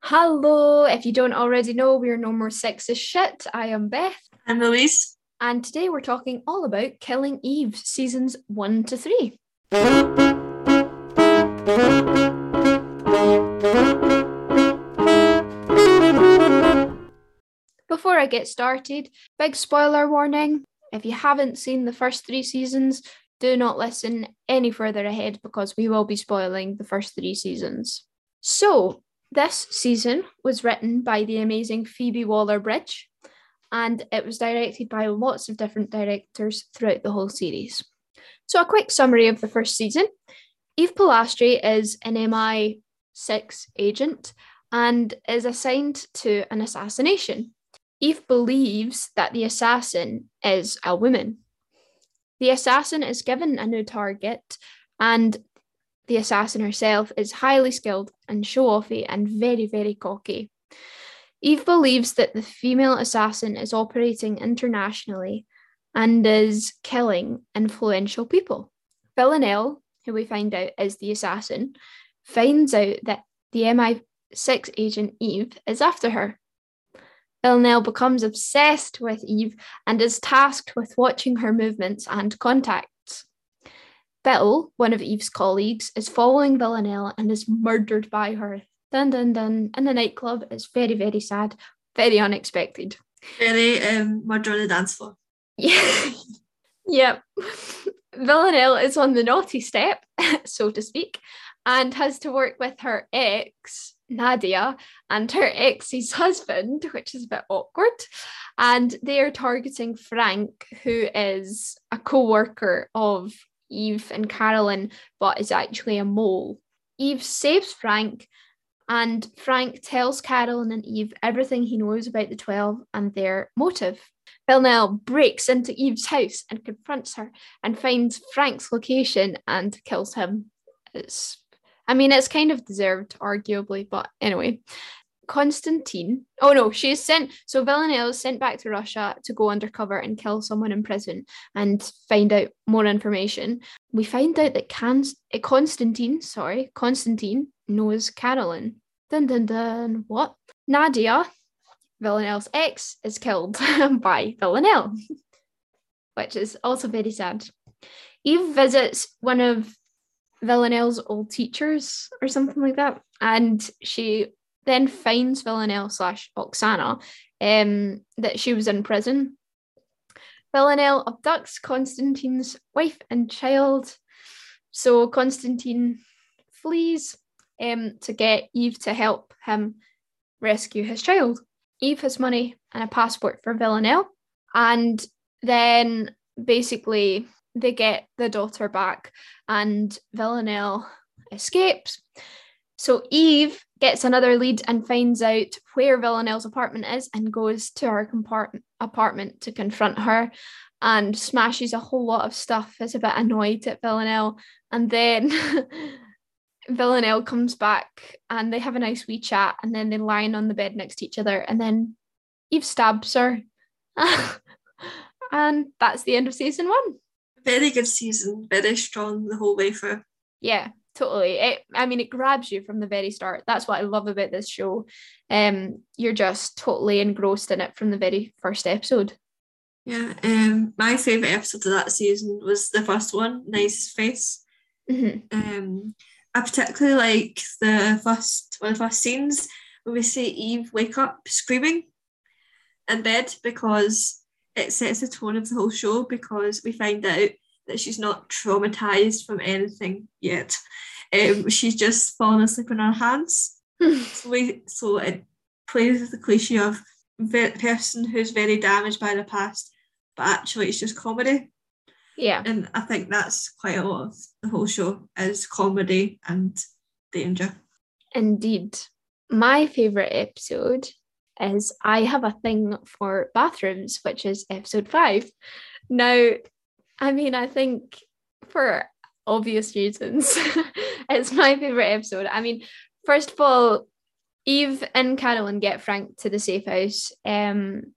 Hello, if you don't already know, we're No More Sexist Shit. I am Beth. I'm Louise. And today we're talking all about Killing Eve, seasons one to three. Before I get started, big spoiler warning. If you haven't seen the first three seasons, do not listen any further ahead because we will be spoiling the first three seasons. So, this season was written by the amazing Phoebe Waller Bridge and it was directed by lots of different directors throughout the whole series. So, a quick summary of the first season Eve Polastri is an MI6 agent and is assigned to an assassination. Eve believes that the assassin is a woman. The assassin is given a new target, and the assassin herself is highly skilled and show offy and very, very cocky. Eve believes that the female assassin is operating internationally and is killing influential people. Villanelle, who we find out is the assassin, finds out that the MI6 agent Eve is after her. Villanelle becomes obsessed with Eve and is tasked with watching her movements and contacts. Bill, one of Eve's colleagues, is following Villanelle and is murdered by her dun dun dun in the nightclub. It's very, very sad, very unexpected. Very um, murder on the dance floor. Yeah. yep. Villanelle is on the naughty step, so to speak, and has to work with her ex, Nadia, and her ex's husband, which is a bit awkward. And they are targeting Frank, who is a co worker of Eve and Carolyn, but is actually a mole. Eve saves Frank and Frank tells Carolyn and Eve everything he knows about the 12 and their motive. Villanelle breaks into Eve's house and confronts her and finds Frank's location and kills him. It's, I mean, it's kind of deserved, arguably, but anyway. Constantine, oh no, she is sent, so Villanelle is sent back to Russia to go undercover and kill someone in prison and find out more information. We find out that Can- eh, Constantine, sorry, Constantine knows Carolyn. Dun dun dun. What? Nadia, Villanelle's ex, is killed by Villanelle, which is also very sad. Eve visits one of Villanelle's old teachers or something like that, and she then finds Villanelle slash Oksana um, that she was in prison. Villanelle abducts Constantine's wife and child, so Constantine flees um, to get Eve to help him rescue his child. Eve has money and a passport for Villanelle, and then basically they get the daughter back, and Villanelle escapes. So Eve gets another lead and finds out where Villanelle's apartment is and goes to her compartment, apartment to confront her and smashes a whole lot of stuff. Is a bit annoyed at Villanelle. And then Villanelle comes back and they have a nice wee chat and then they lie on the bed next to each other and then Eve stabs her. and that's the end of season one. Very good season, very strong the whole way through. Yeah, totally. It, I mean, it grabs you from the very start. That's what I love about this show. Um, you're just totally engrossed in it from the very first episode. Yeah, um, my favourite episode of that season was the first one, Nice Face. Mm-hmm. Um, I particularly like the first one of the first scenes where we see Eve wake up screaming in bed because it sets the tone of the whole show because we find out that she's not traumatized from anything yet. Um, she's just fallen asleep on her hands. so, we, so it plays with the cliche of the person who's very damaged by the past, but actually it's just comedy. Yeah. And I think that's quite a lot of the whole show is comedy and danger. Indeed. My favourite episode is I Have a Thing for Bathrooms, which is episode five. Now, I mean, I think for obvious reasons, it's my favourite episode. I mean, first of all, Eve and Carolyn get Frank to the safe house. Um,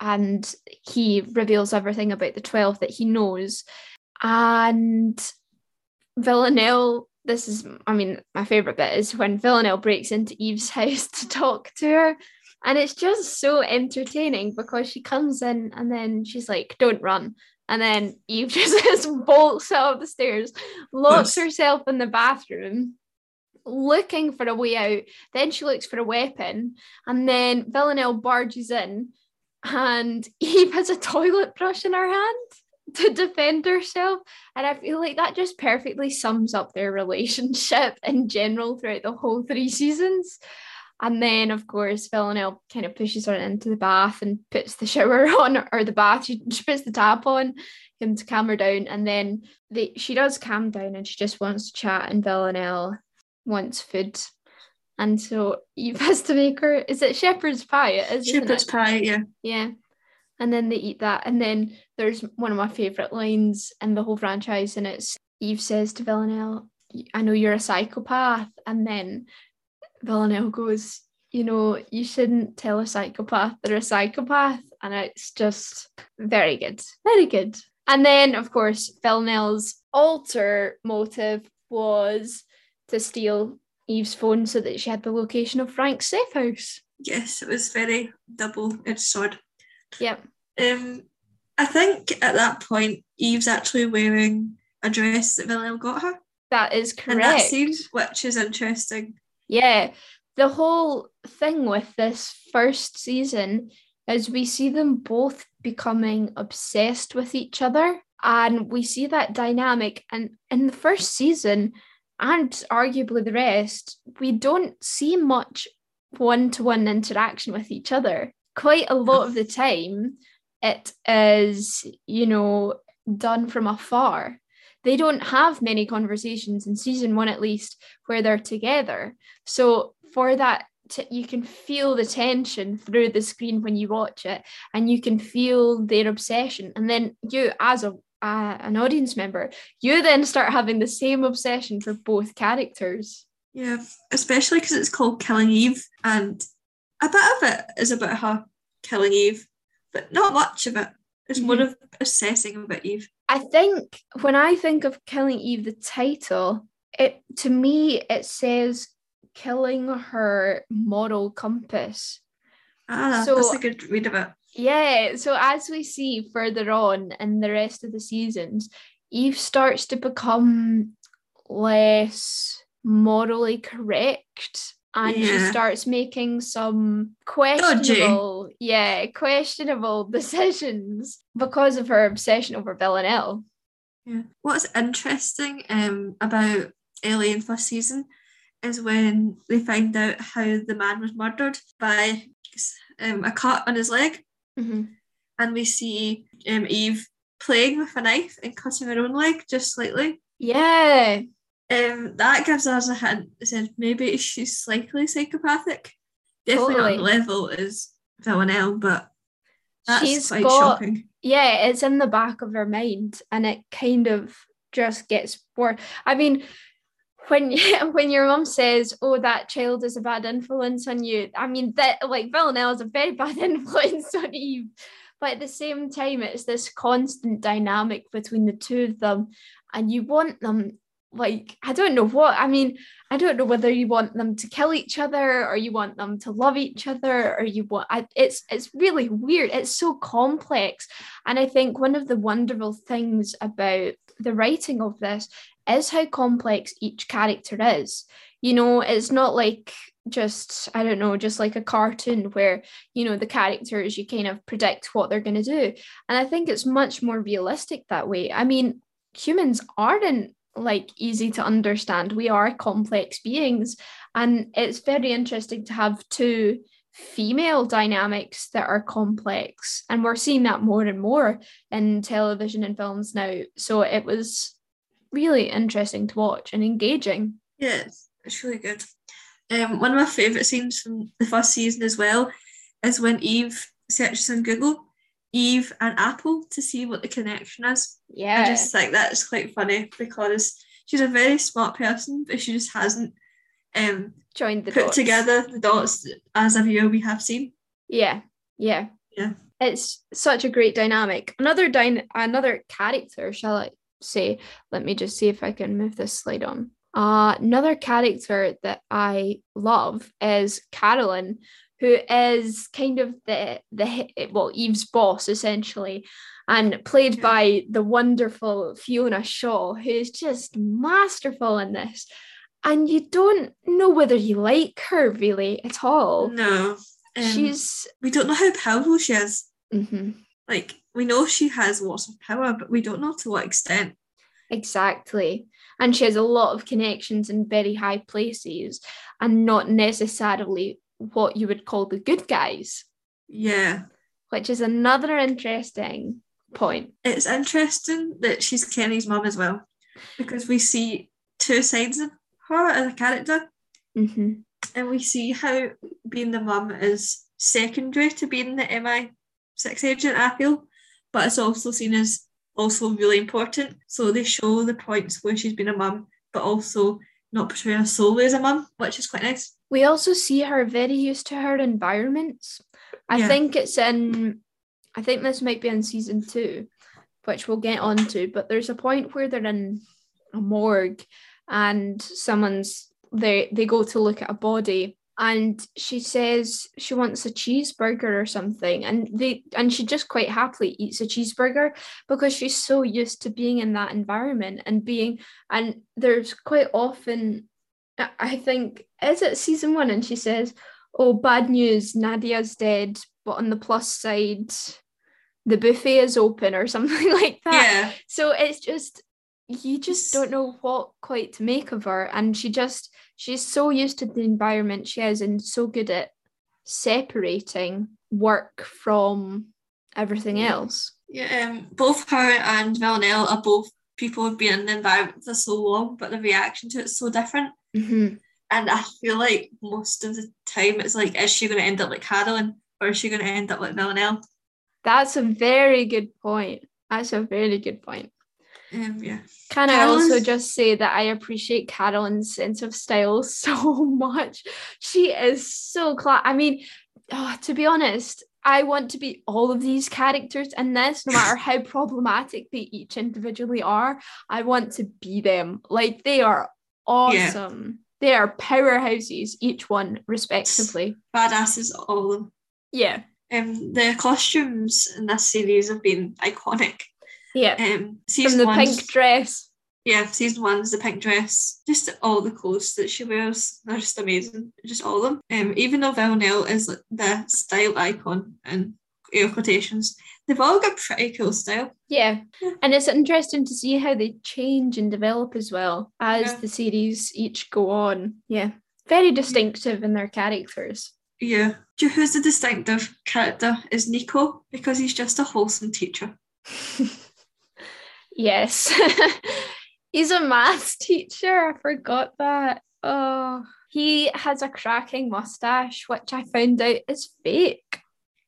and he reveals everything about the 12 that he knows. And Villanelle this is, I mean, my favorite bit is when Villanelle breaks into Eve's house to talk to her. And it's just so entertaining because she comes in and then she's like, don't run. And then Eve just bolts out of the stairs, locks herself in the bathroom, looking for a way out. Then she looks for a weapon. And then Villanelle barges in and Eve has a toilet brush in her hand to defend herself. And I feel like that just perfectly sums up their relationship in general throughout the whole three seasons. And then, of course, Villanelle kind of pushes her into the bath and puts the shower on, or the bath, she, she puts the tap on him to calm her down. And then they, she does calm down and she just wants to chat, and Villanelle wants food. And so Eve has to make her, is it shepherd's pie? It is, shepherd's pie, yeah. Yeah. And then they eat that. And then there's one of my favourite lines in the whole franchise, and it's Eve says to Villanelle, I know you're a psychopath. And then Villanelle goes, you know, you shouldn't tell a psychopath they're a psychopath. And it's just very good, very good. And then, of course, Villanelle's alter motive was to steal Eve's phone so that she had the location of Frank's safe house. Yes, it was very double edged sword. Yep. Um, I think at that point, Eve's actually wearing a dress that Villanelle got her. That is correct. And that scene, which is interesting. Yeah. The whole thing with this first season is we see them both becoming obsessed with each other. And we see that dynamic. And in the first season, and arguably the rest, we don't see much one to one interaction with each other. Quite a lot of the time, it is, you know, done from afar they don't have many conversations in season one at least where they're together. So for that t- you can feel the tension through the screen when you watch it and you can feel their obsession. And then you as a uh, an audience member you then start having the same obsession for both characters. Yeah especially because it's called killing eve and a bit of it is about her killing eve but not much of it. It's mm-hmm. more of assessing about eve I think when I think of Killing Eve, the title, it to me it says killing her moral compass. Ah, so, that's a good read of it. Yeah. So as we see further on in the rest of the seasons, Eve starts to become less morally correct and yeah. she starts making some questionable Dodgy. yeah questionable decisions because of her obsession over villanelle yeah what's interesting um about ellie in first season is when they find out how the man was murdered by um, a cut on his leg mm-hmm. and we see um, eve playing with a knife and cutting her own leg just slightly yeah um, that gives us a hint. It said maybe she's slightly psychopathic. Definitely totally. on level as Villanelle, but that's she's quite got, shocking. Yeah, it's in the back of her mind, and it kind of just gets worse. I mean, when when your mom says, "Oh, that child is a bad influence on you," I mean that like Villanelle is a very bad influence on Eve. But at the same time, it's this constant dynamic between the two of them, and you want them like I don't know what I mean I don't know whether you want them to kill each other or you want them to love each other or you want I, it's it's really weird. It's so complex. And I think one of the wonderful things about the writing of this is how complex each character is. You know it's not like just I don't know just like a cartoon where you know the characters you kind of predict what they're going to do. And I think it's much more realistic that way. I mean humans aren't like easy to understand. We are complex beings, and it's very interesting to have two female dynamics that are complex, and we're seeing that more and more in television and films now. So it was really interesting to watch and engaging. Yes, it's really good. Um, one of my favourite scenes from the first season as well is when Eve searches on Google Eve and Apple to see what the connection is. Yeah. I just think that's quite funny because she's a very smart person, but she just hasn't um joined the put dots. together the dots as a viewer we have seen. Yeah. Yeah. Yeah. It's such a great dynamic. Another dy- another character, shall I say? Let me just see if I can move this slide on. Uh, another character that I love is Carolyn, who is kind of the the well Eve's boss essentially, and played Yeah. by the wonderful Fiona Shaw, who's just masterful in this. And you don't know whether you like her really at all. No. Um, She's we don't know how powerful she is. Mhm. Like we know she has lots of power, but we don't know to what extent. Exactly. And she has a lot of connections in very high places and not necessarily what you would call the good guys, Yeah. which is another interesting point. It's interesting that she's Kenny's mum as well. Because we see two sides of her as a character. hmm And we see how being the mum is secondary to being the MI6 agent, I feel. But it's also seen as also really important. So they show the points where she's been a mum, but also not portraying her solely as a mum, which is quite nice. We also see her very used to her environments. I Yeah. think it's in, I think this might be in season two, which we'll get onto, but there's a point where they're in a morgue and someone's, they, they go to look at a body and she says she wants a cheeseburger or something and they and she just quite happily eats a cheeseburger because she's so used to being in that environment and being and there's quite often I- think is it season one and she says oh bad news Nadia's dead but on the plus side the buffet is open or something like that Yeah. so it's just you just don't know what quite to make of her and she just she's so used to the environment she is and so good at separating work from everything else Yeah, um, both her and Villanelle are both people who've been in the environment for so long, but the reaction to it's so different. Mhm. And I feel like most of the time it's like, is she going to end up like Carolyn or is she going to end up like Villanelle? that's a very good point that's a very good point Um, yeah. Can I also just say that I appreciate Carolyn's sense of style so much? She is so class. I mean, oh, to be honest, I want to be all of these characters in this, no matter how problematic they each individually are. I want to be them. Like they are awesome. They are powerhouses, each one respectively. Badasses, all of them. Yeah. Um, the costumes in this series have been iconic. Yeah. Um, From the one's- pink dress. yeah, season one's the pink dress, just all the clothes that she wears, they're just amazing, just all of them. Um, even though Villanelle is like the style icon and air quotations, they've all got pretty cool style. Yeah. Yeah. And it's interesting to see how they change and develop as well as Yeah. the series each go on. Yeah. Very distinctive in their characters. Yeah. Do you know who's the distinctive character is Nico because he's just a wholesome teacher. yes. He's a maths teacher. I forgot that. Oh, he has a cracking mustache, which I found out is fake.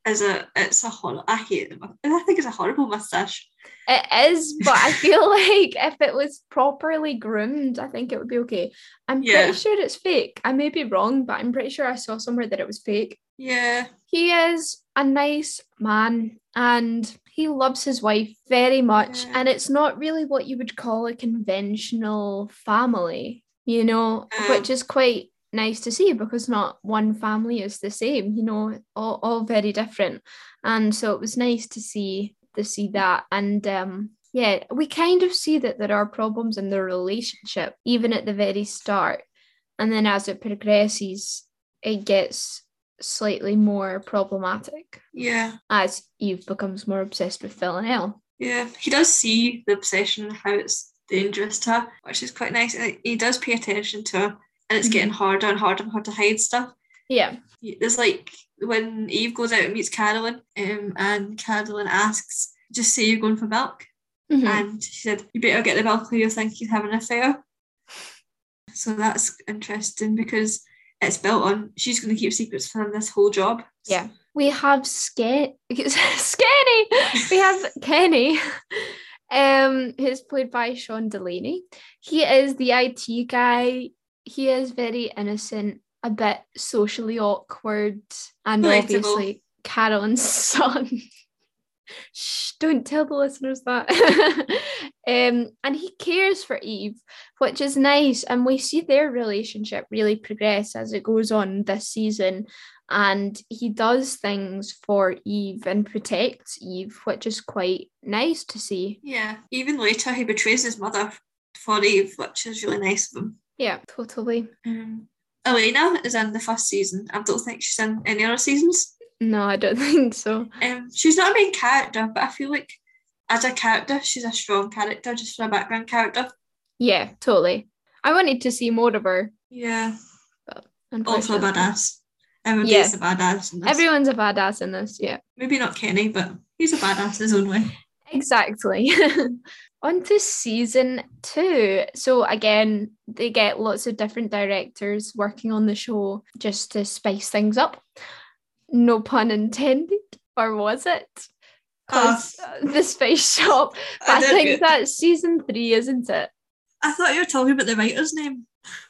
Is a it's a hor- I hate it. I think it's a horrible mustache. It is, but I feel like if it was properly groomed, I think it would be okay. I'm Yeah. pretty sure it's fake. I may be wrong, but I'm pretty sure I saw somewhere that it was fake. Yeah. He is a nice man and he loves his wife very much. Yeah. And it's not really what you would call a conventional family, you know, Um, which is quite nice to see because not one family is the same, you know, all, all very different. And so it was nice to see to see that. And um yeah, we kind of see that there are problems in their relationship, even at the very start. And then as it progresses, it gets slightly more problematic Yeah. as Eve becomes more obsessed with Villanelle. Yeah. He does see the obsession and how it's dangerous to her, which is quite nice. He does pay attention to her and it's Mhm. getting harder and harder for her to hide stuff. Yeah. There's like when Eve goes out and meets Carolyn, um, and Carolyn asks, just say you're going for milk. Mhm. And she said, You better get the milk or you'll think he's having an affair. So that's interesting because it's built on she's going to keep secrets from this whole job. Yeah. We have Ske- Skenny. We have Kenny, um, who's played by Sean Delaney. He is the IT guy. He is very innocent, a bit socially awkward, and Relatable. obviously Carolyn's son. Shh, don't tell the listeners that. um, and he cares for Eve, which is nice. And we see their relationship really progress as it goes on this season. And he does things for Eve and protects Eve, which is quite nice to see. Yeah. Even later, he betrays his mother for Eve, which is really nice of him. Yeah, totally. Um, Elena is in the first season. I don't think she's in any other seasons. No, I don't think so. Um, she's not a main character, but I feel like as a character, she's a strong character just for a background character. Yeah, totally. I wanted to see more of her. Yeah. But also a badass. Everybody's yeah. a badass in this. Everyone's a badass in this, yeah. Maybe not Kenny, but he's a badass his own way. Exactly. On to season two. So again, they get lots of different directors working on the show just to spice things up. No pun intended, or was it? Because uh, the Spice Shop. I, I think that's season three, isn't it? I thought you were talking about the writer's name.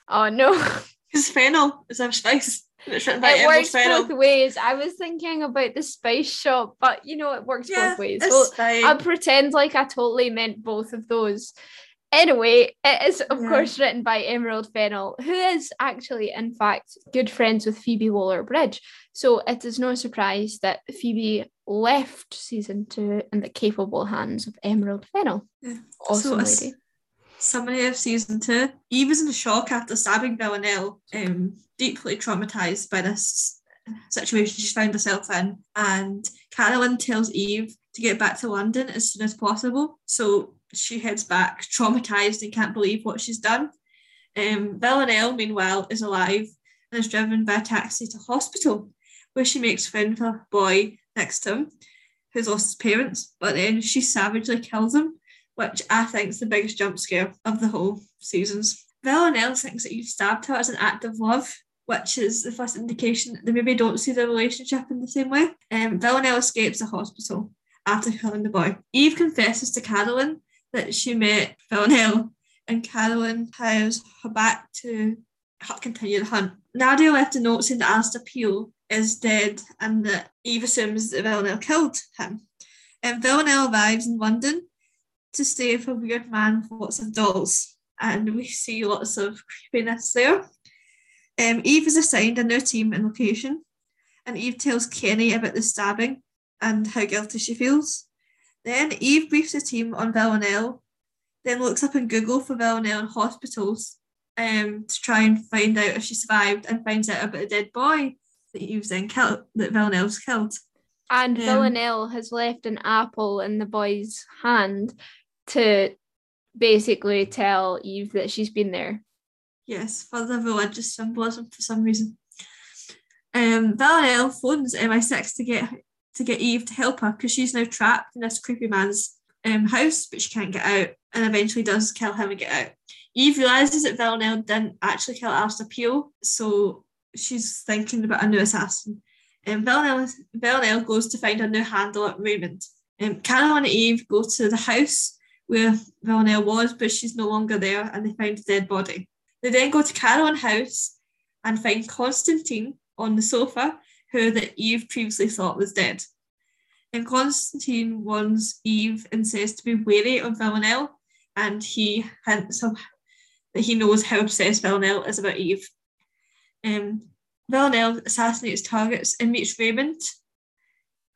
Oh no. Because Fennel is a spice. It works both ways. I was thinking about the spice shop, but you know it works yeah, both ways. So I'll pretend like I totally meant both of those. Anyway, it is of yeah. course written by Emerald Fennell, who is actually, in fact, good friends with Phoebe Waller-Bridge. So it is no surprise that Phoebe left season two in the capable hands of Emerald Fennell. Yeah. Awesome so lady summary of season two. Eve is in shock after stabbing Villanelle, um, deeply traumatized by this situation she's found herself in. And Carolyn tells Eve to get back to London as soon as possible. So she heads back, traumatized and can't believe what she's done. Um, Villanelle, meanwhile, is alive and is driven by a taxi to hospital, where she makes friends with a boy next to him who's lost his parents, but then she savagely kills him which I think is the biggest jump scare of the whole seasons. Villanelle thinks that you've stabbed her as an act of love, which is the first indication that they maybe don't see the relationship in the same way. Um, Villanelle escapes the hospital after killing the boy. Eve confesses to Carolyn that she met Villanelle, and Carolyn hires her back to continue the hunt. Nadia left a note saying that Alistair Peel is dead and that Eve assumes that Villanelle killed him. And Villanelle arrives in London to stay with a weird man with lots of dolls, and we see lots of creepiness there. Um, Eve is assigned a new team and location, and Eve tells Kenny about the stabbing and how guilty she feels. Then Eve briefs the team on Villanelle, then looks up in Google for Villanelle in hospitals um, to try and find out if she survived and finds out about a dead boy that Eve's then killed, that Villanelle's killed. And um, Villanelle has left an apple in the boy's hand to basically tell Eve that she's been there. Yes, for the religious symbolism for some reason. Um, Villanelle phones MI6 to get to get Eve to help her because she's now trapped in this creepy man's um, house, but she can't get out, and eventually does kill him and get out. Eve realizes that Villanelle didn't actually kill Alistair Peel, so she's thinking about a new assassin. And um, Villanelle, goes to find a new handler, Raymond. Um, Carol and Eve go to the house where Villanelle was, but she's no longer there, and they find a dead body. They then go to Carolyn House and find Constantine on the sofa, who that Eve previously thought was dead. And Constantine warns Eve and says to be wary of Villanelle, and he hints of, that he knows how obsessed Villanelle is about Eve. Um, Villanelle assassinates targets and meets Raymond,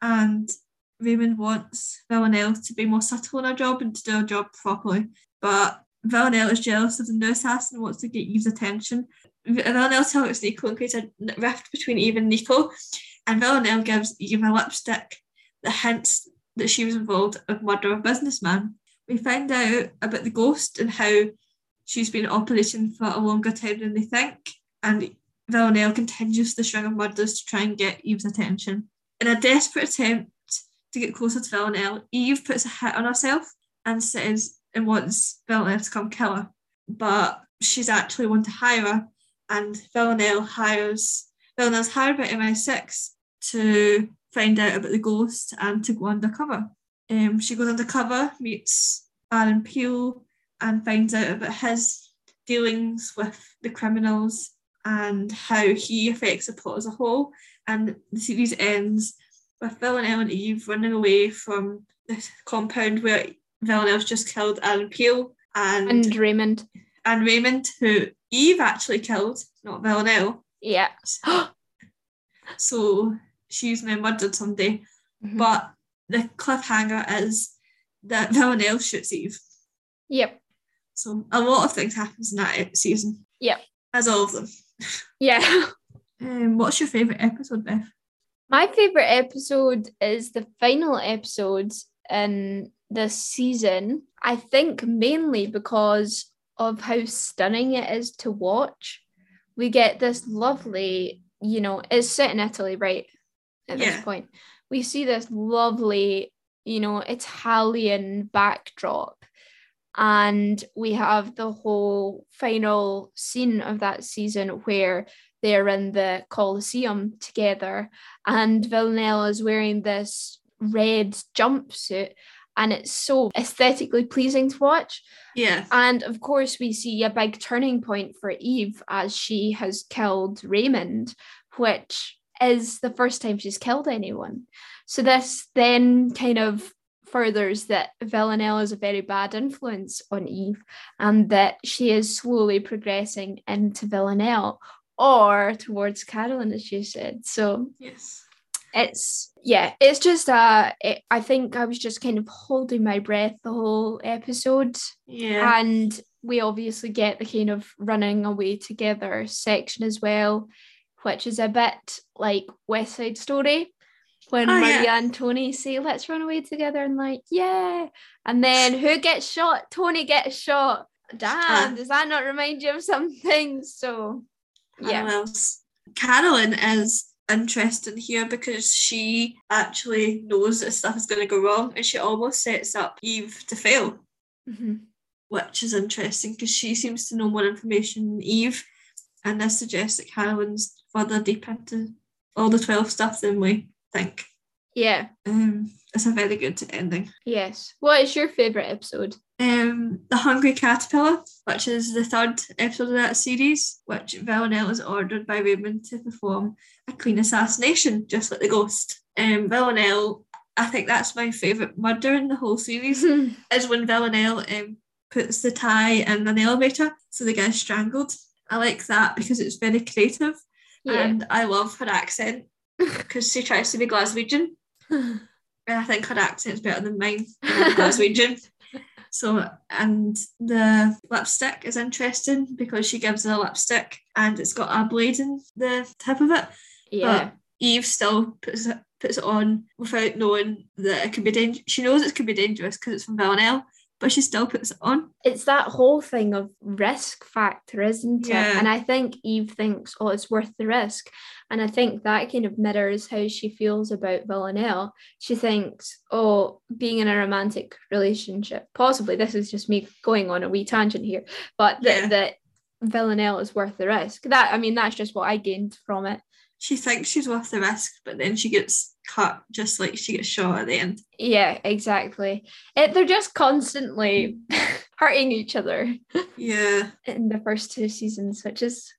and Raymond wants Villanelle to be more subtle in her job and to do her job properly. But Villanelle is jealous of the new assassin and wants to get Eve's attention. Villanelle tells Nico and creates a rift between Eve and Nico, and Villanelle gives Eve a lipstick that hints that she was involved with murder of a businessman. We find out about the ghost and how she's been operating for a longer time than they think, and Villanelle continues the string of murders to try and get Eve's attention. In a desperate attempt to get closer to Villanelle, Eve puts a hit on herself and says and wants Villanelle to come kill her. But she's actually one to hire her, and Villanelle hires Villanelle's hired by MI6 to find out about the ghost and to go undercover. Um, she goes undercover, meets Aaron Peel, and finds out about his dealings with the criminals and how he affects the plot as a whole. And the series ends with Villanelle and Eve running away from the compound where Villanelle's just killed Aaron Peel and, And Raymond. And Raymond, who Eve actually killed, not Villanelle. Yeah. So she's now murdered someday. Mhm. But the cliffhanger is that Villanelle shoots Eve. Yep. So a lot of things happens in that season. Yep. As all of them. Yeah. Um, what's your favourite episode, Beth? My favorite episode is the final episode in this season. I think mainly because of how stunning it is to watch. We get this lovely, you know, it's set in Italy, right? At Yeah. this point, we see this lovely, you know, Italian backdrop. And we have the whole final scene of that season where they're in the Colosseum together, and Villanelle is wearing this red jumpsuit, and it's so aesthetically pleasing to watch. Yeah. And of course, we see a big turning point for Eve as she has killed Raymond, which is the first time she's killed anyone. So, this then kind of furthers that Villanelle is a very bad influence on Eve and that she is slowly progressing into Villanelle or towards Carolyn, as you said. So, Yes. It's yeah it's just uh it, i think i was just kind of holding my breath the whole episode Yeah. and we obviously get the kind of running away together section as well which is a bit like west side story when Oh, maria yeah. and tony say let's run away together and like yeah and then who gets shot tony gets shot damn Ah. does that not remind you of something so yeah Parallels. Carolyn is interesting here because she actually knows that stuff is going to go wrong and she almost sets up Eve to fail, Mhm. which is interesting because she seems to know more information than Eve. And this suggests that Carolyn's further deep into all the 12 stuff than we think. Yeah Um, it's a very good ending. yes what is your favorite episode um, The Hungry Caterpillar, which is the third episode of that series, which Villanelle is ordered by Raymond to perform a clean assassination, just like the ghost. Um, Villanelle, I think that's my favourite murder in the whole series, is when Villanelle um, puts the tie in an elevator so the guy's strangled. I like that because it's very creative yeah and I love her accent because she tries to be Glaswegian. And I think her accent's better than mine. Glaswegian. So, and the lipstick is interesting because she gives her a lipstick and it's got a blade in the tip of it. yeah Eve still puts it, puts it on without knowing that it could be dangerous. She knows it could be dangerous because it's from Villanelle, but she still puts it on. it's that whole thing of risk factor, isn't it? Yeah. it? And I think Eve thinks, oh, it's worth the risk. And I think that kind of mirrors how she feels about Villanelle. She thinks, oh, being in a romantic relationship, possibly this is just me going on a wee tangent here, but that, Yeah. that Villanelle is worth the risk. That I mean, that's just what I gained from it. She thinks she's worth the risk, but then she gets cut just like she gets shot at the end. Yeah, exactly. It, they're just constantly hurting each other. Yeah. in the first two seasons, which is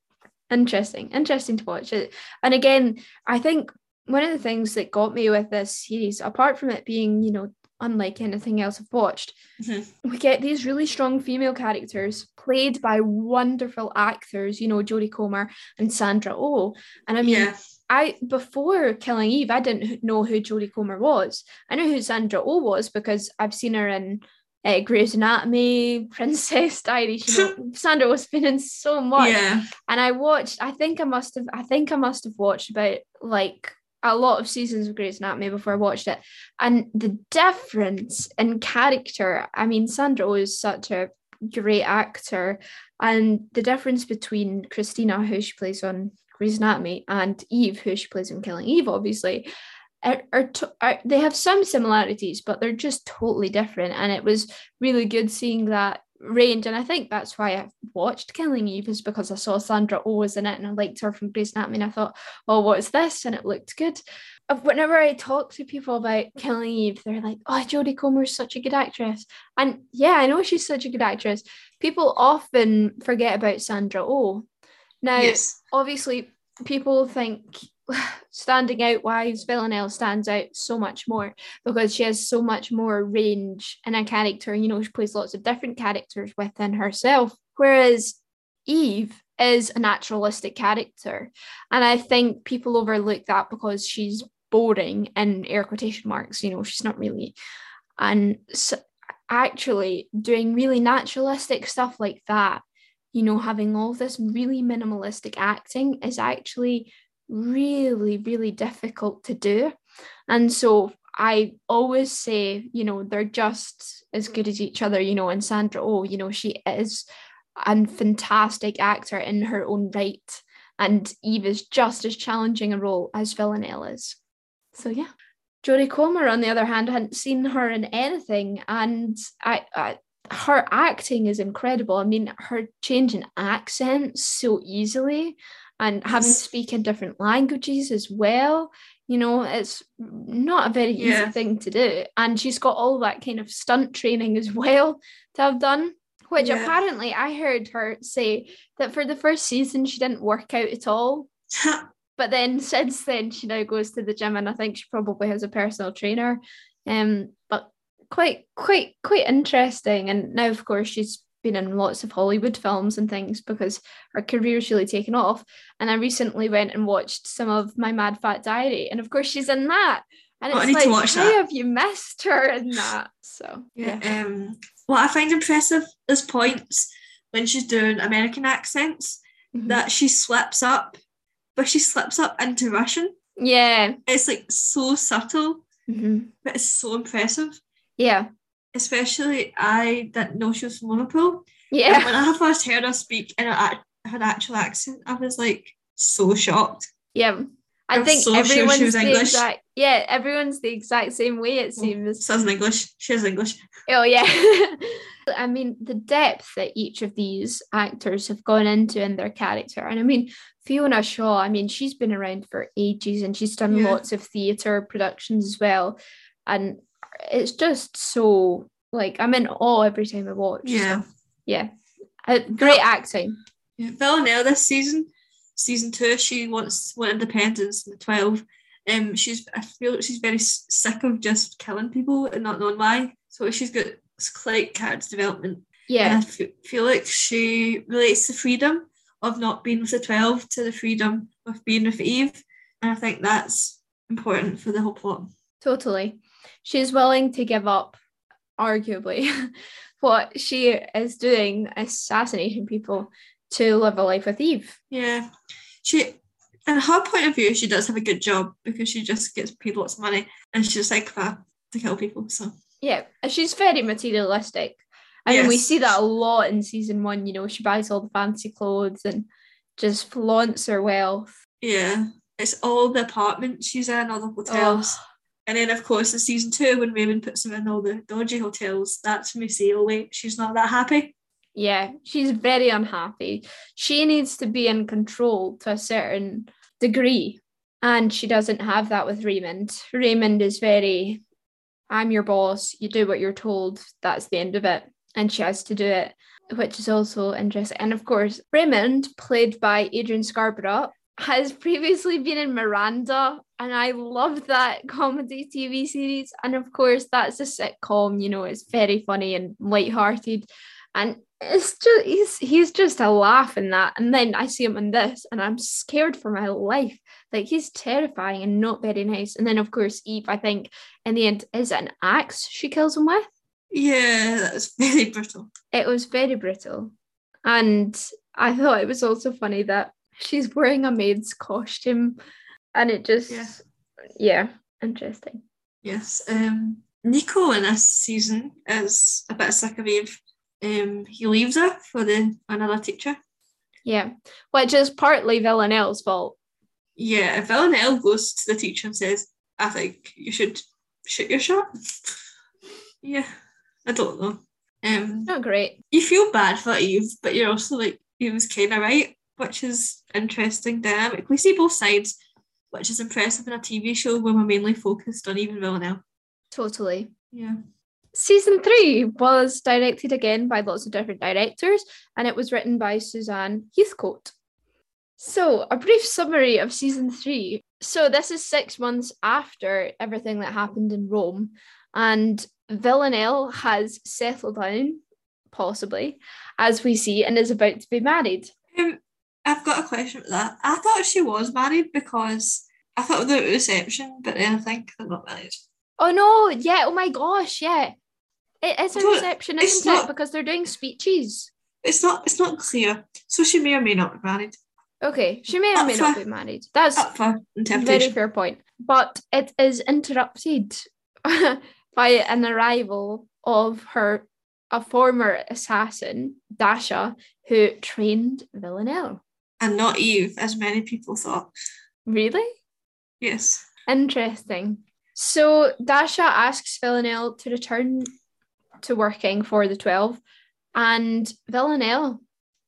interesting, interesting to watch it. And again, I think one of the things that got me with this series, apart from it being, you know, unlike anything else I've watched, Mhm. we get these really strong female characters played by wonderful actors, you know, Jodie Comer and Sandra Oh. And I mean, yeah. I before Killing Eve, I didn't know who Jodie Comer was. I knew who Sandra Oh was because I've seen her in uh, Grey's Anatomy, Princess Diaries. You know, Sandra was been in so much, Yeah. and I watched. I think I must have. I think I must have watched about like a lot of seasons of Grey's Anatomy before I watched it, and the difference in character. I mean, Sandra is such a great actor, and the difference between Cristina, who she plays on Grey's Anatomy, and Eve, who she plays in Killing Eve, obviously, are, are, to, are they have some similarities, but they're just totally different. And it was really good seeing that range. And I think that's why I watched Killing Eve is because I saw Sandra Oh was in it and I liked her from Grey's Anatomy. And I thought, oh, what's this? And it looked good. Uh, Whenever I talk to people about Killing Eve, they're like, oh, Jodie Comer's such a good actress. And yeah, I know she's such a good actress. People often forget about Sandra Oh. Now, yes. obviously people think standing out wise, villanelle stands out so much more because she has so much more range in a character. You know she plays lots of different characters within herself whereas eve is a naturalistic character. And i think people overlook that because she's boring in air quotation marks you know she's not really and so actually doing really naturalistic stuff like that. You know having all this really minimalistic acting is actually really, really difficult to do. And so I always say, you know, they're just as good as each other, you know, and Sandra Oh, you know, she is a fantastic actor in her own right. And Eve is just as challenging a role as Villanelle is. So yeah. Jodie Comer, on the other hand, hadn't seen her in anything, and I, I her acting is incredible. I mean, her change in accent so easily and having to speak in different languages as well. You know it's not a very yeah. easy thing to do. And she's got all that kind of stunt training as well to have done which yeah. apparently i heard her say that for the first season she didn't work out at all. But then since then she now goes to the gym and i think she probably has a personal trainer. Um but quite quite quite interesting. And now of course she's been in lots of Hollywood films and things because her career's really taken off. And I recently went and watched some of My Mad Fat Diary, and of course she's in that. And oh, it's like, how that. have you missed her in that? So yeah. yeah. Um, what I find impressive is points when she's doing American accents mm-hmm. that she slips up, but she slips up into Russian. Yeah, it's like so subtle, mm-hmm. but it's so impressive. Yeah, especially I didn't know she was from Liverpool. Yeah. And when I first heard her speak in her, her actual accent, I was like so shocked. Yeah. I, I think so everyone's sure the English. exact yeah, everyone's the exact same way it oh, seems. Says English. She's English. Oh yeah. I mean the depth that each of these actors have gone into in their character. And I mean Fiona Shaw, I mean, she's been around for ages and she's done yeah. lots of theatre productions as well. And it's just so like I'm in awe every time I watch. Yeah. So, yeah. Uh, great acting. Yeah. Villanelle this season, season two, she wants more independence in the 12. Um, she's I feel she's very sick of just killing people and not knowing why. So she's got quite character development. Yeah. And I f- feel like she relates the freedom of not being with the 12 to the freedom of being with Eve. And I think that's important for the whole plot. Totally she's willing to give up, arguably, what she is doing, assassinating people, to live a life with Eve. Yeah. She and her point of view, she does have a good job because she just gets paid lots of money and she's like that to kill people. So yeah, she's very materialistic. I yes. mean, we see that a lot in season one. You know, she buys all the fancy clothes and just flaunts her wealth. Yeah, it's all the apartments she's in, all the hotels. Oh, and then, of course, in season two, when Raymond puts them in all the dodgy hotels, that's see, oh, wait, she's not that happy. Yeah, she's very unhappy. She needs to be in control to a certain degree. And she doesn't have that with Raymond. Raymond is very, I'm your boss, you do what you're told, that's the end of it. And she has to do it, which is also interesting. And of course, Raymond, played by Adrian Scarborough, has previously been in Miranda, and I love that comedy TV series. And of course, that's a sitcom, you know, it's very funny and light-hearted. And it's just he's he's just a laugh in that. And then I see him in this, and I'm scared for my life. Like he's terrifying and not very nice. And then of course, Eve, I think in the end, is it an axe she kills him with? Yeah, that's very brutal. It was very brutal. And I thought it was also funny that she's wearing a maid's costume and it just yeah, yeah interesting. Yes um nico in this season is a bit sick of eve. Um he leaves her for the another teacher yeah which is partly villanelle's fault. Yeah if villanelle goes to the teacher and says i think you should shoot your shot yeah i don't know. Um not great. you feel bad for eve but you're also like he was kind of right which is interesting dynamic. We see both sides, which is impressive in a TV show where we're mainly focused on even Villanelle. Totally. Yeah. Season three was directed again by lots of different directors, and it was written by Suzanne Heathcote. So, a brief summary of season three. So, this is six months after everything that happened in Rome, and Villanelle has settled down, possibly, as we see, and is about to be married. Um, I've got a question with that. I thought she was married because I thought the reception, but then I think they're not married. Oh no, yeah, oh my gosh, yeah. It is a reception, isn't it? not- Because they're doing speeches. It's not. It's not clear. So she may or may not be married. Okay, she may or Up may not be married. That's for Very fair point. But it is interrupted by an arrival of her a former assassin, Dasha, who trained Villanelle. And not Eve, as many people thought. Really? Yes. Interesting. So Dasha asks Villanelle to return to working for the 12, and Villanelle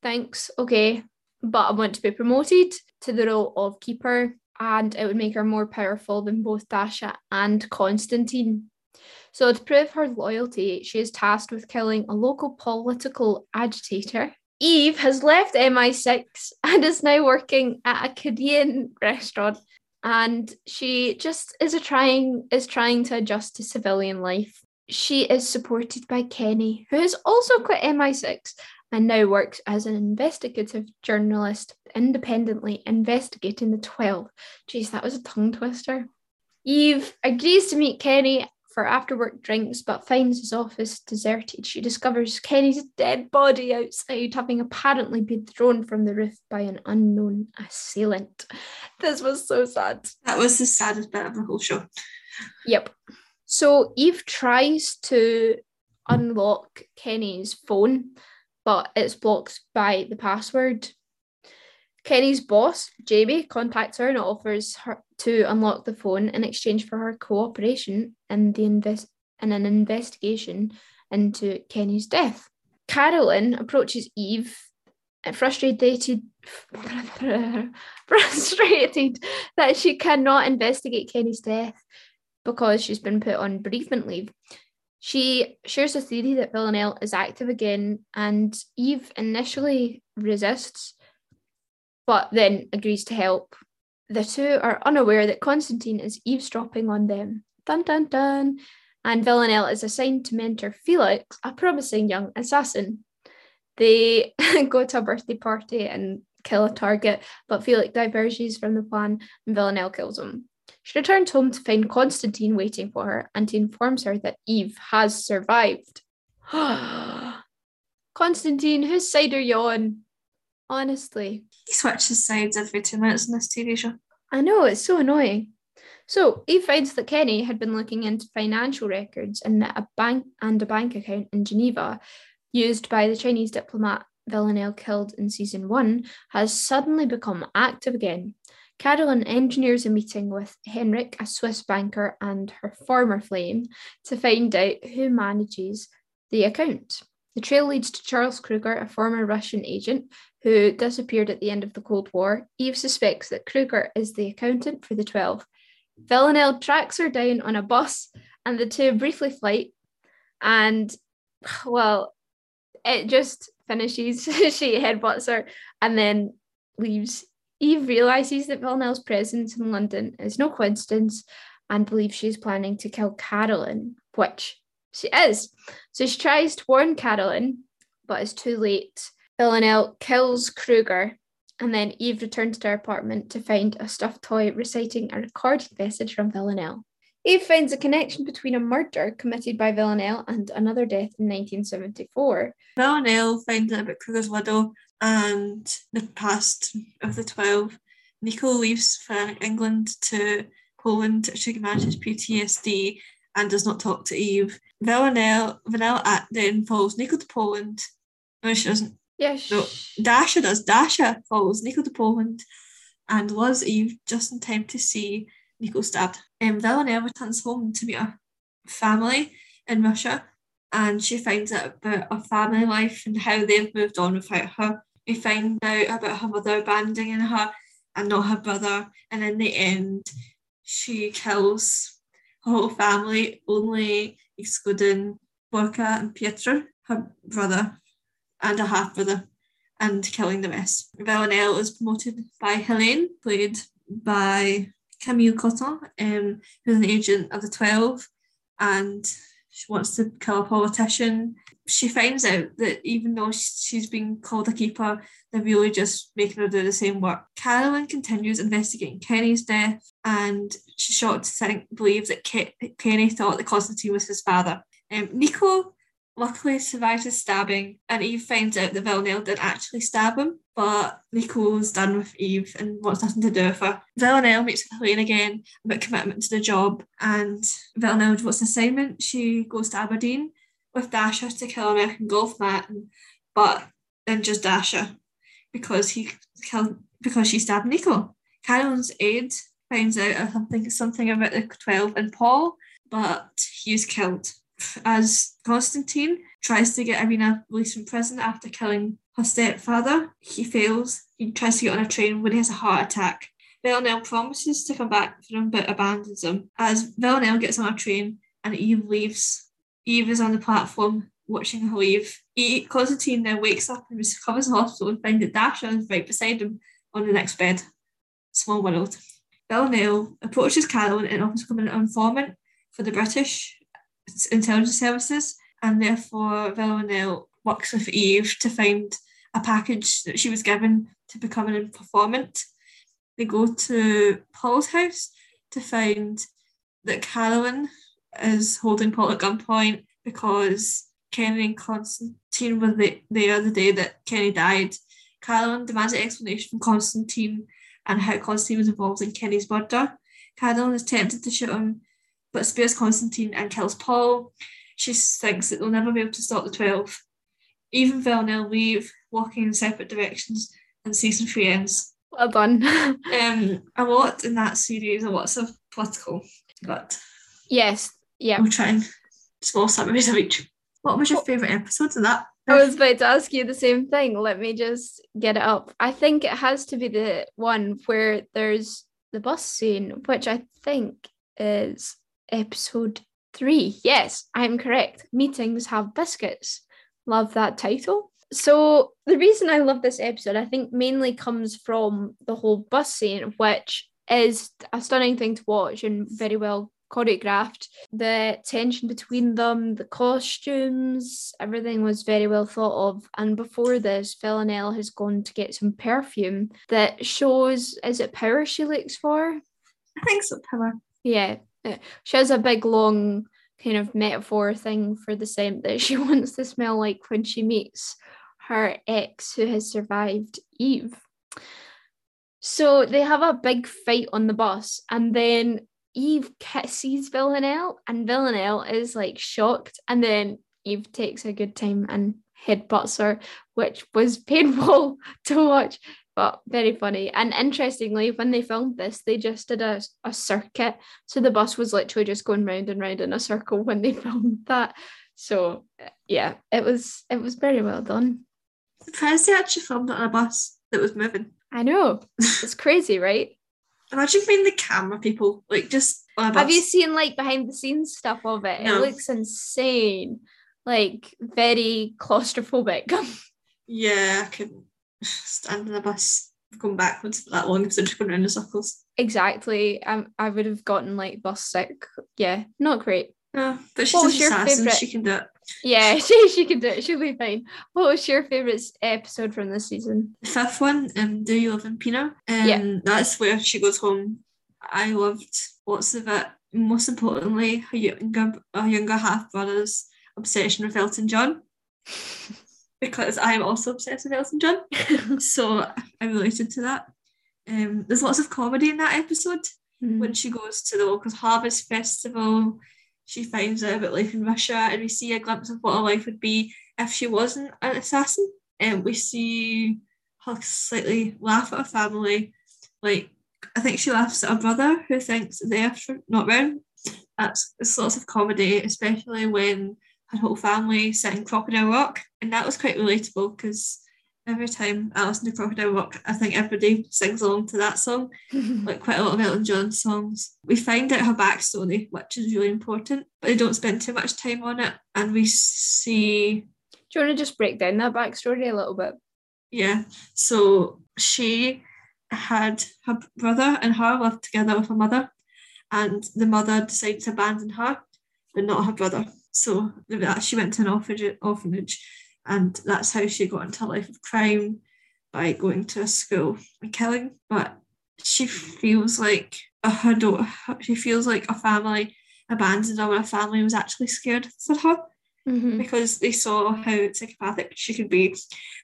thinks, okay, but I want to be promoted to the role of keeper, and it would make her more powerful than both Dasha and Constantine. So, to prove her loyalty, she is tasked with killing a local political agitator. Eve has left MI6 and is now working at a Korean restaurant and she just is trying is trying to adjust to civilian life. She is supported by Kenny, who has also quit MI6 and now works as an investigative journalist, independently investigating the 12. Jeez, that was a tongue twister. Eve agrees to meet Kenny for after work drinks, but finds his office deserted. She discovers Kenny's dead body outside, having apparently been thrown from the roof by an unknown assailant. This was so sad. That was the saddest bit of the whole show. Yep. So Eve tries to unlock Kenny's phone, but it's blocked by the password. Kenny's boss, Jamie, contacts her and offers her to unlock the phone in exchange for her cooperation in the invest in an investigation into Kenny's death. Carolyn approaches Eve, frustrated frustrated that she cannot investigate Kenny's death because she's been put on bereavement leave. She shares a theory that Villanelle is active again, and Eve initially resists, but then agrees to help. The two are unaware that Constantine is eavesdropping on them. Dun dun dun. And Villanelle is assigned to mentor Felix, a promising young assassin. They go to a birthday party and kill a target, but Felix diverges from the plan and Villanelle kills him. She returns home to find Constantine waiting for her and he informs her that Eve has survived. Constantine, whose side are you on? Honestly, He switches sides every two minutes in this TV show. I know it's so annoying. So Eve finds that Kenny had been looking into financial records and that a bank and a bank account in Geneva, used by the Chinese diplomat Villanelle killed in season one, has suddenly become active again. Carolyn engineers a meeting with Henrik, a Swiss banker, and her former flame to find out who manages the account. The trail leads to Charles Kruger, a former Russian agent who disappeared at the end of the Cold War. Eve suspects that Kruger is the accountant for the 12. Villanelle tracks her down on a bus, and the two briefly fight. And, well, it just finishes. she headbutts her and then leaves. Eve realizes that Villanelle's presence in London is no coincidence and believes she's planning to kill Carolyn, which she is. So she tries to warn Carolyn, but it's too late. Villanelle kills Kruger, and then Eve returns to her apartment to find a stuffed toy reciting a recorded message from Villanelle. Eve finds a connection between a murder committed by Villanelle and another death in 1974. Villanelle finds out about Kruger's widow and the past of the 12. Nico leaves for England to Poland to manage his PTSD and does not talk to Eve. Villanelle, at- then follows Nico to Poland. No, she doesn't. Yes. No. Dasha does. Dasha follows Nico to Poland and was Eve just in time to see Nico stabbed. Um, Villanelle returns home to meet her family in Russia and she finds out about her family life and how they've moved on without her. We find out about her mother abandoning her and not her brother. And in the end, she kills her whole family, only excluding Borka and Pietro, her brother and a half brother. and killing the rest. Villanelle is promoted by Helene, played by Camille Cottin, um, who's an agent of the 12, and she wants to kill a politician. She finds out that even though she's been called a keeper, they're really just making her do the same work. Carolyn continues investigating Kenny's death, and she's shocked to think, believes that Ke- Kenny thought that Constantine was his father. Um, Nico luckily survives his stabbing, and Eve finds out that Villanelle didn't actually stab him, but Nicole's done with Eve and wants nothing to do with her. Villanelle meets with Helene again about commitment to the job, and Villanelle wants an assignment. She goes to Aberdeen with Dasha to kill an American Golf Matt, but then just Dasha because he killed because she stabbed Nicole. Carolyn's aide finds out something something about the twelve and Paul, but he's killed as Constantine tries to get Irina released from prison after killing her stepfather. He fails. He tries to get on a train when he has a heart attack. Villanelle promises to come back for him but abandons him. As Villanelle gets on a train and Eve leaves, Eve is on the platform watching her leave. He, Constantine then wakes up and recovers in the hospital and finds that Dasha is right beside him on the next bed. Small world. Villanelle approaches Carolyn and offers to become an informant for the British intelligence services, and therefore Villanelle works with Eve to find a package that she was given to become an informant. They go to Paul's house to find that Carolyn is holding Paul at gunpoint because Kenny and Constantine were there the day that Kenny died. Carolyn demands an explanation from Constantine and how Constantine was involved in Kenny's murder. Carolyn is tempted to shoot him, but spares Constantine and kills Paul. She thinks that they'll never be able to stop the 12. Even Villanelle leave, walking in separate directions, and season three ends. Well done. um, a lot in that series, a lots of political, but yes, yeah. We'll try and small summaries of each. What was your favourite episode of that? I was about to ask you the same thing. Let me just get it up. I think it has to be the one where there's the bus scene, which I think is episode three. Yes, I'm correct. Meetings have biscuits. Love that title. So, the reason I love this episode, I think, mainly comes from the whole bus scene, which is a stunning thing to watch and very well choreographed. The tension between them, the costumes, everything was very well thought of. And before this, Villanelle has gone to get some perfume that shows is it power she looks for? I think so, power. Yeah. She has a big long kind of metaphor thing for the scent that she wants to smell like when she meets her ex who has survived Eve. So they have a big fight on the bus, and then Eve sees Villanelle, and Villanelle is like shocked, and then Eve takes a good time and headbutts her, which was painful to watch, but very funny. And interestingly, when they filmed this, they just did a, a circuit. So the bus was literally just going round and round in a circle when they filmed that. So yeah, it was it was very well done. Surprised they actually filmed it on a bus that was moving. I know. It's crazy, right? Imagine being the camera people, like just Have you seen like behind the scenes stuff of it? No. It looks insane. Like very claustrophobic. yeah, I can stand on the bus going backwards for that long because they're just going around in circles. Exactly. Um, I would have gotten like bus sick. Yeah, not great. No, but she's what an assassin. Favorite? She can do it. Yeah, she she can do it. She'll be fine. What was your favorite episode from this season? The fifth one, um, Do You Live in Pinner? Um, yeah, that's where she goes home. I loved lots of it. Most importantly, her younger, her younger half brother's obsession with Elton John. because I'm also obsessed with Elton John. so I'm related to that. Um, there's lots of comedy in that episode. Mm. When she goes to the local harvest festival, she finds out about life in Russia, and we see a glimpse of what her life would be if she wasn't an assassin. And we see her slightly laugh at her family. Like, I think she laughs at her brother who thinks they're not round. That's it's lots of comedy, especially when her whole family sit in Crocodile Rock. And that was quite relatable because every time I listen to Crocodile Rock, I think everybody sings along to that song, like quite a lot of Elton John songs. We find out her backstory, which is really important, but they don't spend too much time on it. And we see. Do you want to just break down that backstory a little bit? Yeah. So she had her brother and her lived together with her mother, and the mother decided to abandon her, but not her brother. So she went to an orphanage, and that's how she got into a life of crime by going to a school and killing. But she feels like her daughter, she feels like a family abandoned her when a family was actually scared for her. Mhm. because they saw how psychopathic she could be.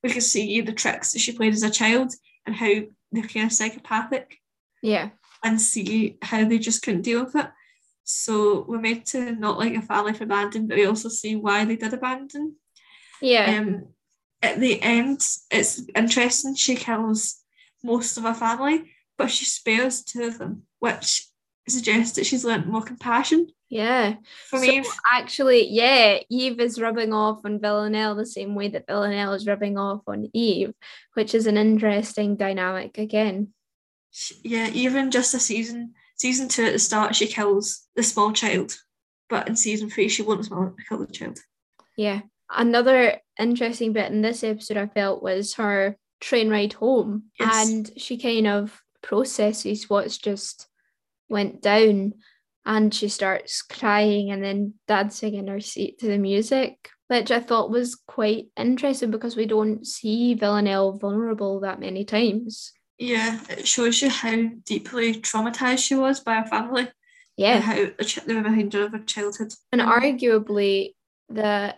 We could see the tricks that she played as a child and how they're kind of psychopathic Yeah. and see how they just couldn't deal with it. So we're made to not like a family for abandon, but we also see why they did abandon. Yeah. Um, at the end, it's interesting. She kills most of her family, but she spares two of them, which suggests that she's learnt more compassion yeah. from So Eve. actually, yeah, Eve is rubbing off on Villanelle the same way that Villanelle is rubbing off on Eve, which is an interesting dynamic again. Yeah, even just a season, season two at the start, she kills the small child, but in season three, she won't kill the child. Yeah. Another interesting bit in this episode I felt was her train ride home. Yes. And she kind of processes what's just went down and she starts crying and then dancing in her seat to the music, which I thought was quite interesting because we don't see Villanelle vulnerable that many times. Yeah, it shows you how deeply traumatized she was by her family Yeah. how the remainder of her childhood. And Um, arguably the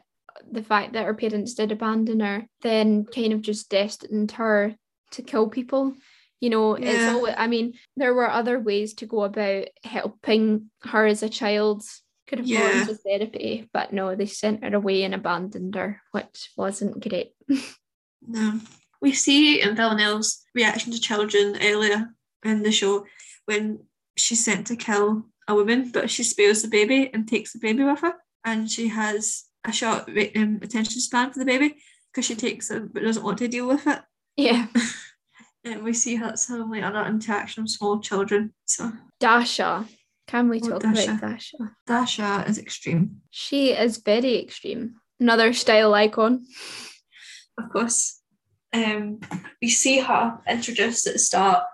the fact that her parents did abandon her then kind of just destined her to kill people. You know, it's Yeah. all I mean, there were other ways to go about helping her as a child. Could have gone Yeah. to therapy, but no, they sent her away and abandoned her, which wasn't great. No. We see in Villanelle's reaction to children earlier in the show when she's sent to kill a woman, but she spares the baby and takes the baby with her. And she has a short um, attention span for the baby because she takes it but doesn't want to deal with it. Yeah. And we see some like other interaction with small children. So Dasha. Can we Oh, talk Dasha. about Dasha? Dasha is extreme, She is very extreme. Another style icon. of course. Um, we see her introduced at the start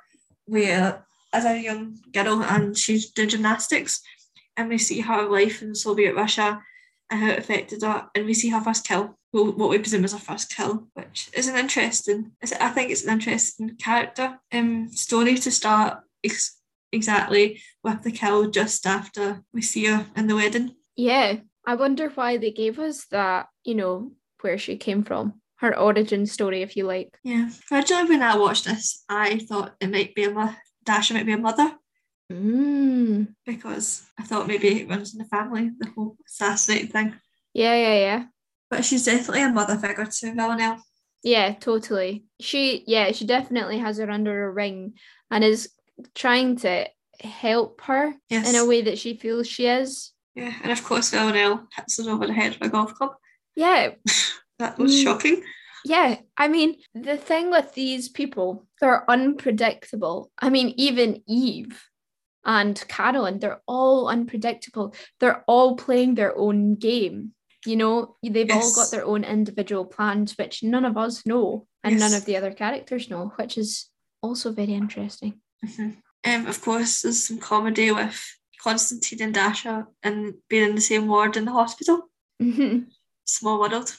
where as a young girl and she's doing gymnastics and we see her life in Soviet Russia and how it affected her and we see her first kill. What we presume is her first kill which is an interesting I think it's an interesting character um, story to start ex- exactly with the kill just after we see her in the wedding. Yeah, I wonder why they gave us that, you know, where she came from, her origin story, if you like. yeah originally when I watched this I thought it might be a mo- Dasha might be a mother Mm. because I thought maybe it runs in the family, the whole assassinating thing. Yeah, yeah, yeah. But she's definitely a mother figure to Villanelle. Yeah, totally. She, yeah, she definitely has her under a ring and is trying to help her Yes. in a way that she feels she is. Yeah, and of course Villanelle hits us over the head with a golf club. Yeah, That was Mm. shocking. yeah. I mean, the thing with these people, they're unpredictable. I mean, even Eve and Carolyn, they're all unpredictable. They're all playing their own game. You know, they've all got their own individual plans, which none of us know, and none of the other characters know, which is also very interesting. Mhm. Um, of course, there's some comedy with Constantine and Dasha and being in the same ward in the hospital. Mhm. Small world.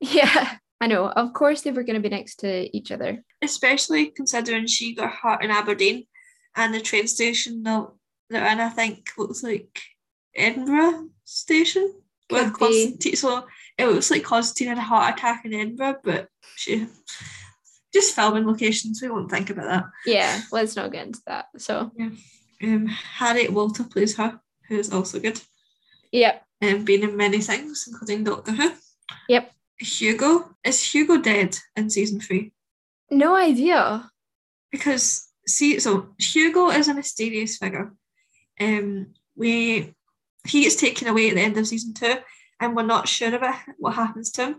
Yeah, I know. Of course, they were going to be next to each other. Especially considering she got hurt in Aberdeen and the train station that they're in, I think, looks like Edinburgh station. With Could. Constantine, so it looks like Constantine had a heart attack in Edinburgh, but she just filming locations. We won't think about that. Yeah, let's not get into that. So, Um, Harriet Walter plays her, who is also good, yep. and been in many things, including Doctor Who. Yep. Hugo is Hugo dead in season three No idea. because see, so Hugo is a mysterious figure. Um, we he gets taken away at the end of season two, and we're not sure about what happens to him.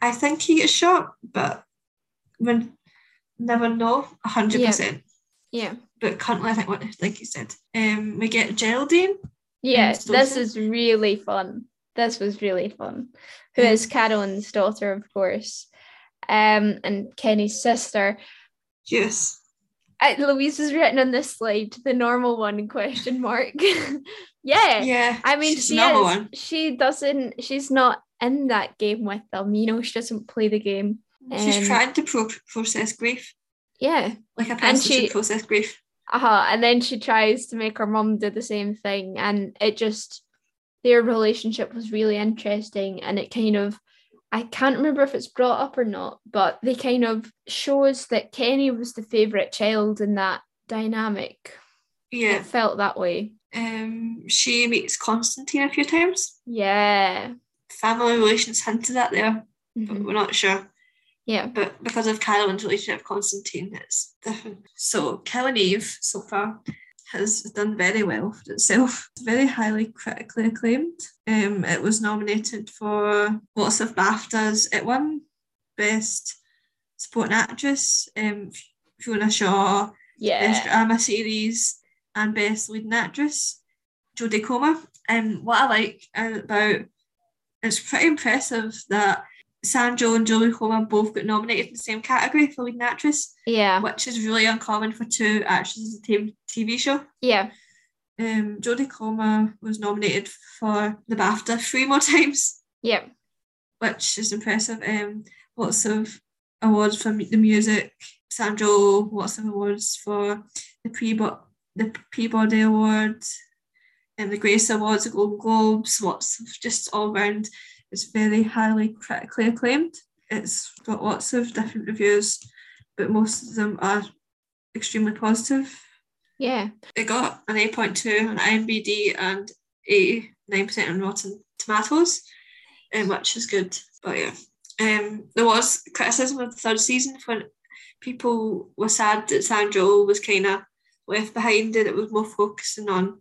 I think he gets shot, but we never know hundred Yeah. percent. Yeah. But currently, I think what I think he said. Um, we get Geraldine. Yeah, this is really fun. This was really fun. Who is Carolyn's daughter, of course. um, and Kenny's sister. Yes. Uh, Louise has written on this slide the normal one question mark. yeah. Yeah. I mean, she's she is. She doesn't. She's not in that game with them. You know, she doesn't play the game. She's Um, trying to pro- process grief, Yeah. like a person she- should process grief. Uh-huh. And then she tries to make her mum do the same thing. And it just their relationship was really interesting. And it kind of I can't remember if it's brought up or not, but they kind of shows that Kenny was the favourite child in that dynamic. Yeah. It felt that way. Um, she meets Constantine a few times. Yeah. Family relations hinted at there, but Mhm. we're not sure. Yeah. But because of Carolyn's relationship with Constantine, it's different. So Killing Eve so far has done very well for itself. It's very highly critically acclaimed. Um, it was nominated for lots of BAFTAs. It won Best Supporting Actress, um, Fiona Shaw, yeah. Best. Drama Series, and Best Leading Actress, Jodie Comer. And what I like about it's pretty impressive that Sandra and Jodie Comer both got nominated in the same category for Leading Actress, Yeah. which is really uncommon for two actresses in a TV show. Yeah. Um, Jodie Comer was nominated for the BAFTA three more times, Yeah. which is impressive. Um, lots of awards for the music. Sandra, lots of awards for the pre the Peabody Award, and the Grace Awards, the Golden Globes. Lots of just all round. It's very highly critically acclaimed. It's got lots of different reviews, but most of them are extremely positive. Yeah. It got an 8.2 on IMBD and 89% on Rotten Tomatoes, um, which is good. But yeah, um, there was criticism of the third season when people were sad that Sandra was kind of left behind and it was more focusing on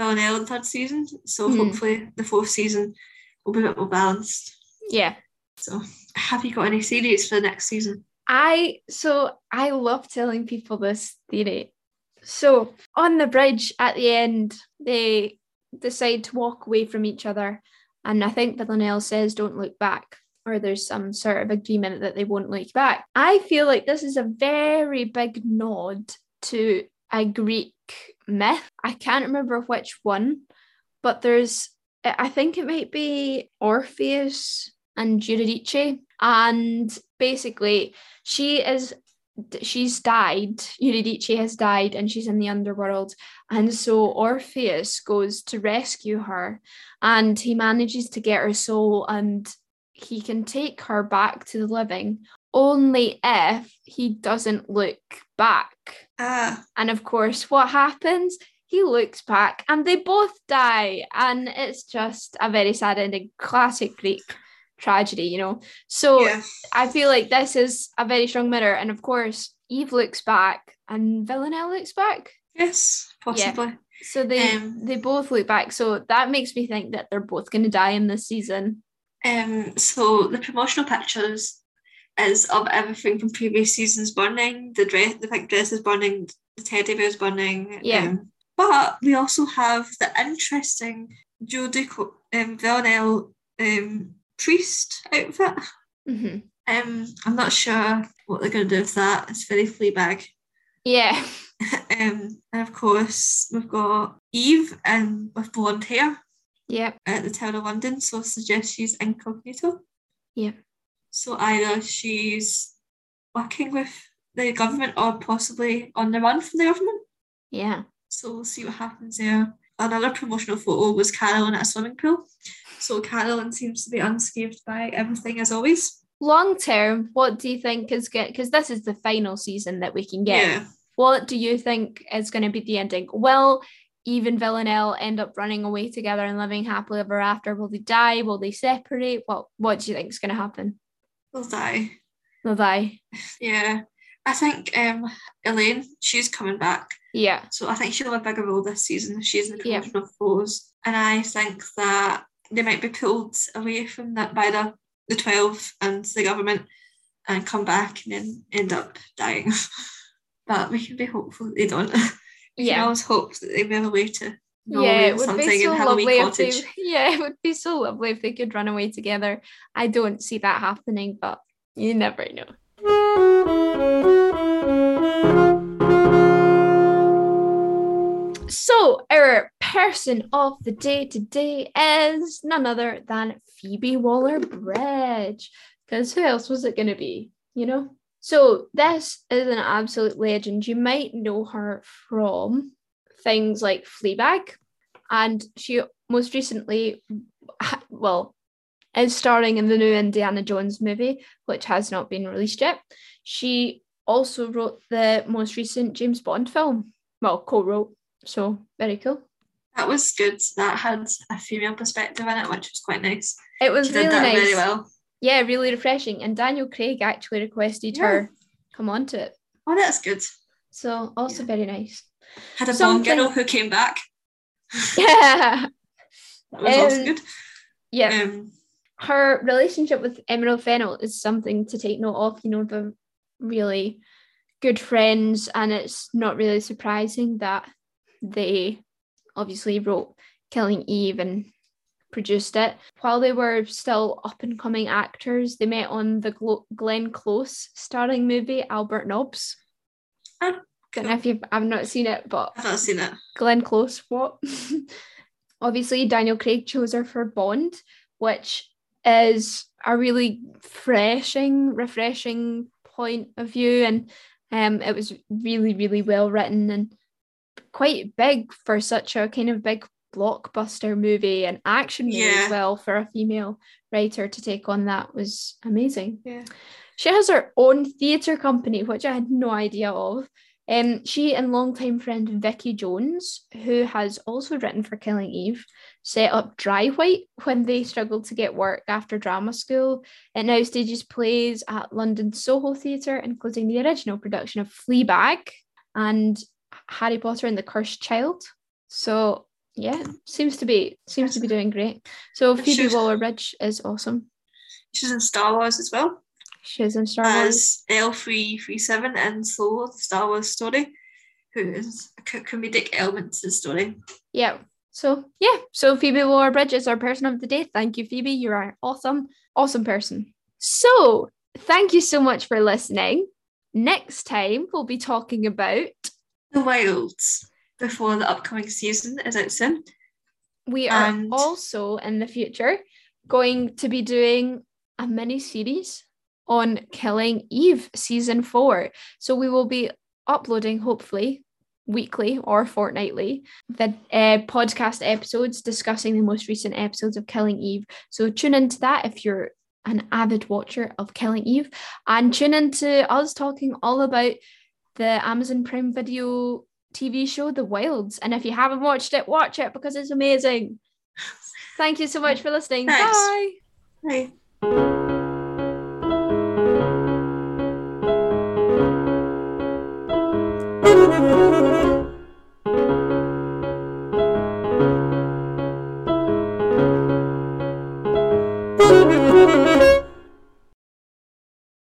Villanelle in the third season. So Mhm. hopefully the fourth season will be a bit more balanced. Yeah. So have you got any theories for the next season? I so I love telling people this theory. So on the bridge at the end, they decide to walk away from each other. And I think Villanelle says, don't look back, or there's some sort of agreement that they won't look back. I feel like this is a very big nod to a Greek myth. I can't remember which one, but there's, I think it might be Orpheus and Eurydice. And basically, she is she's died. Eurydice has died and she's in the underworld. And so Orpheus goes to rescue her and he manages to get her soul and he can take her back to the living only if he doesn't look back. Ah, and of course what happens he looks back and they both die and it's just a very sad ending classic greek tragedy you know so yeah. I feel like this is a very strong mirror. And of course, Eve looks back and Villanelle looks back. Yes, possibly. So they Um, they both look back. So that makes me think that they're both gonna die in this season. Um, so the promotional pictures is of everything from previous seasons burning, the dress, the pink dress is burning, the teddy bear is burning. Yeah. Um, but we also have the interesting Jodie um, Villanelle um, priest outfit. Mhm. Um, I'm not sure what they're going to do with that. It's very Fleabag. Yeah. Um, and of course we've got Eve um, with blonde hair Yeah. at the Tower of London, so I suggest she's incognito. Yeah. So either she's working with the government or possibly on the run from the government. Yeah. So we'll see what happens there. Another promotional photo was Carolyn at a swimming pool. So Carolyn seems to be unscathed by everything as always. Long term, what do you think is good? Because this is the final season that we can get. Yeah. What do you think is going to be the ending? Will Eve and Villanelle end up running away together and living happily ever after? Will they die? Will they separate? What What do you think is going to happen? They'll die. They'll die. Yeah. I think um Helene, she's coming back. Yeah. So I think she'll have a bigger role this season. She's in the Yeah. promotional photos. And I think that they might be pulled away from that by the, the 12 and the government and come back and then end up dying. but we can be hopeful that they don't. we can Yeah. always hope that they move away to Norway yeah, it would something be so and have a wee lovely if cottage. they. Yeah, it would be so lovely if they could run away together. I don't see that happening, but You never know. So, our person of the day today is none other than Phoebe Waller Bridge. Because who else was it going to be? You know? So, this is an absolute legend. You might know her from things like Fleabag, and she most recently, well, is starring in the new Indiana Jones movie, which has not been released yet. She also wrote the most recent James Bond film. Well, co-wrote. So very cool. That was good. That had a female perspective in it, which was quite nice. It was She really nice. very well. Yeah, really refreshing. And Daniel Craig actually requested her come on to it. Oh, that's good. So also Yeah. very nice. Had a Something- Bond girl who came back. Yeah. That was also Um, good. Yeah. Um, her relationship with Emerald Fennell is something to take note of. You know, they're really good friends, and it's not really surprising that they obviously wrote Killing Eve and produced it. While they were still up and coming actors, they met on the Glo- Glenn Close starring movie Albert Nobbs. Ah, Don't know if you've I've not seen it, but I've not seen it. Glenn Close, what? Obviously, Daniel Craig chose her for Bond, which is a really refreshing, refreshing point of view. And um, it was really, really well written and quite big for such a kind of big blockbuster movie and action movie Yeah. as well for a female writer to take on that was amazing. Yeah. She has her own theatre company, which I had no idea of. Um, she and longtime friend Vicky Jones, who has also written for Killing Eve, set up DryWrite when they struggled to get work after drama school. It now stages plays at London Soho Theatre, including the original production of Fleabag and Harry Potter and the Cursed Child. So yeah, seems to be seems to be doing great. So Phoebe Waller-Bridge is awesome. She's in Star Wars as well She's in Star Wars. as L337 in Solo, the Star Wars story, who is a comedic element to the story. Yeah. So yeah. So Phoebe Waller Bridge is our person of the day. Thank you, Phoebe. You are awesome, awesome person. So thank you so much for listening. Next time we'll be talking about The Wilds before the upcoming season is out soon. we are And- also in the future going to be doing a mini series on Killing Eve season four. So we will be uploading hopefully weekly or fortnightly the uh, podcast episodes discussing the most recent episodes of Killing Eve. So tune into that if you're an avid watcher of Killing Eve and tune into us talking all about the Amazon Prime Video TV show The Wilds. And if you haven't watched it, watch it because it's amazing. Thank you so much for listening. Thanks. Bye. Right.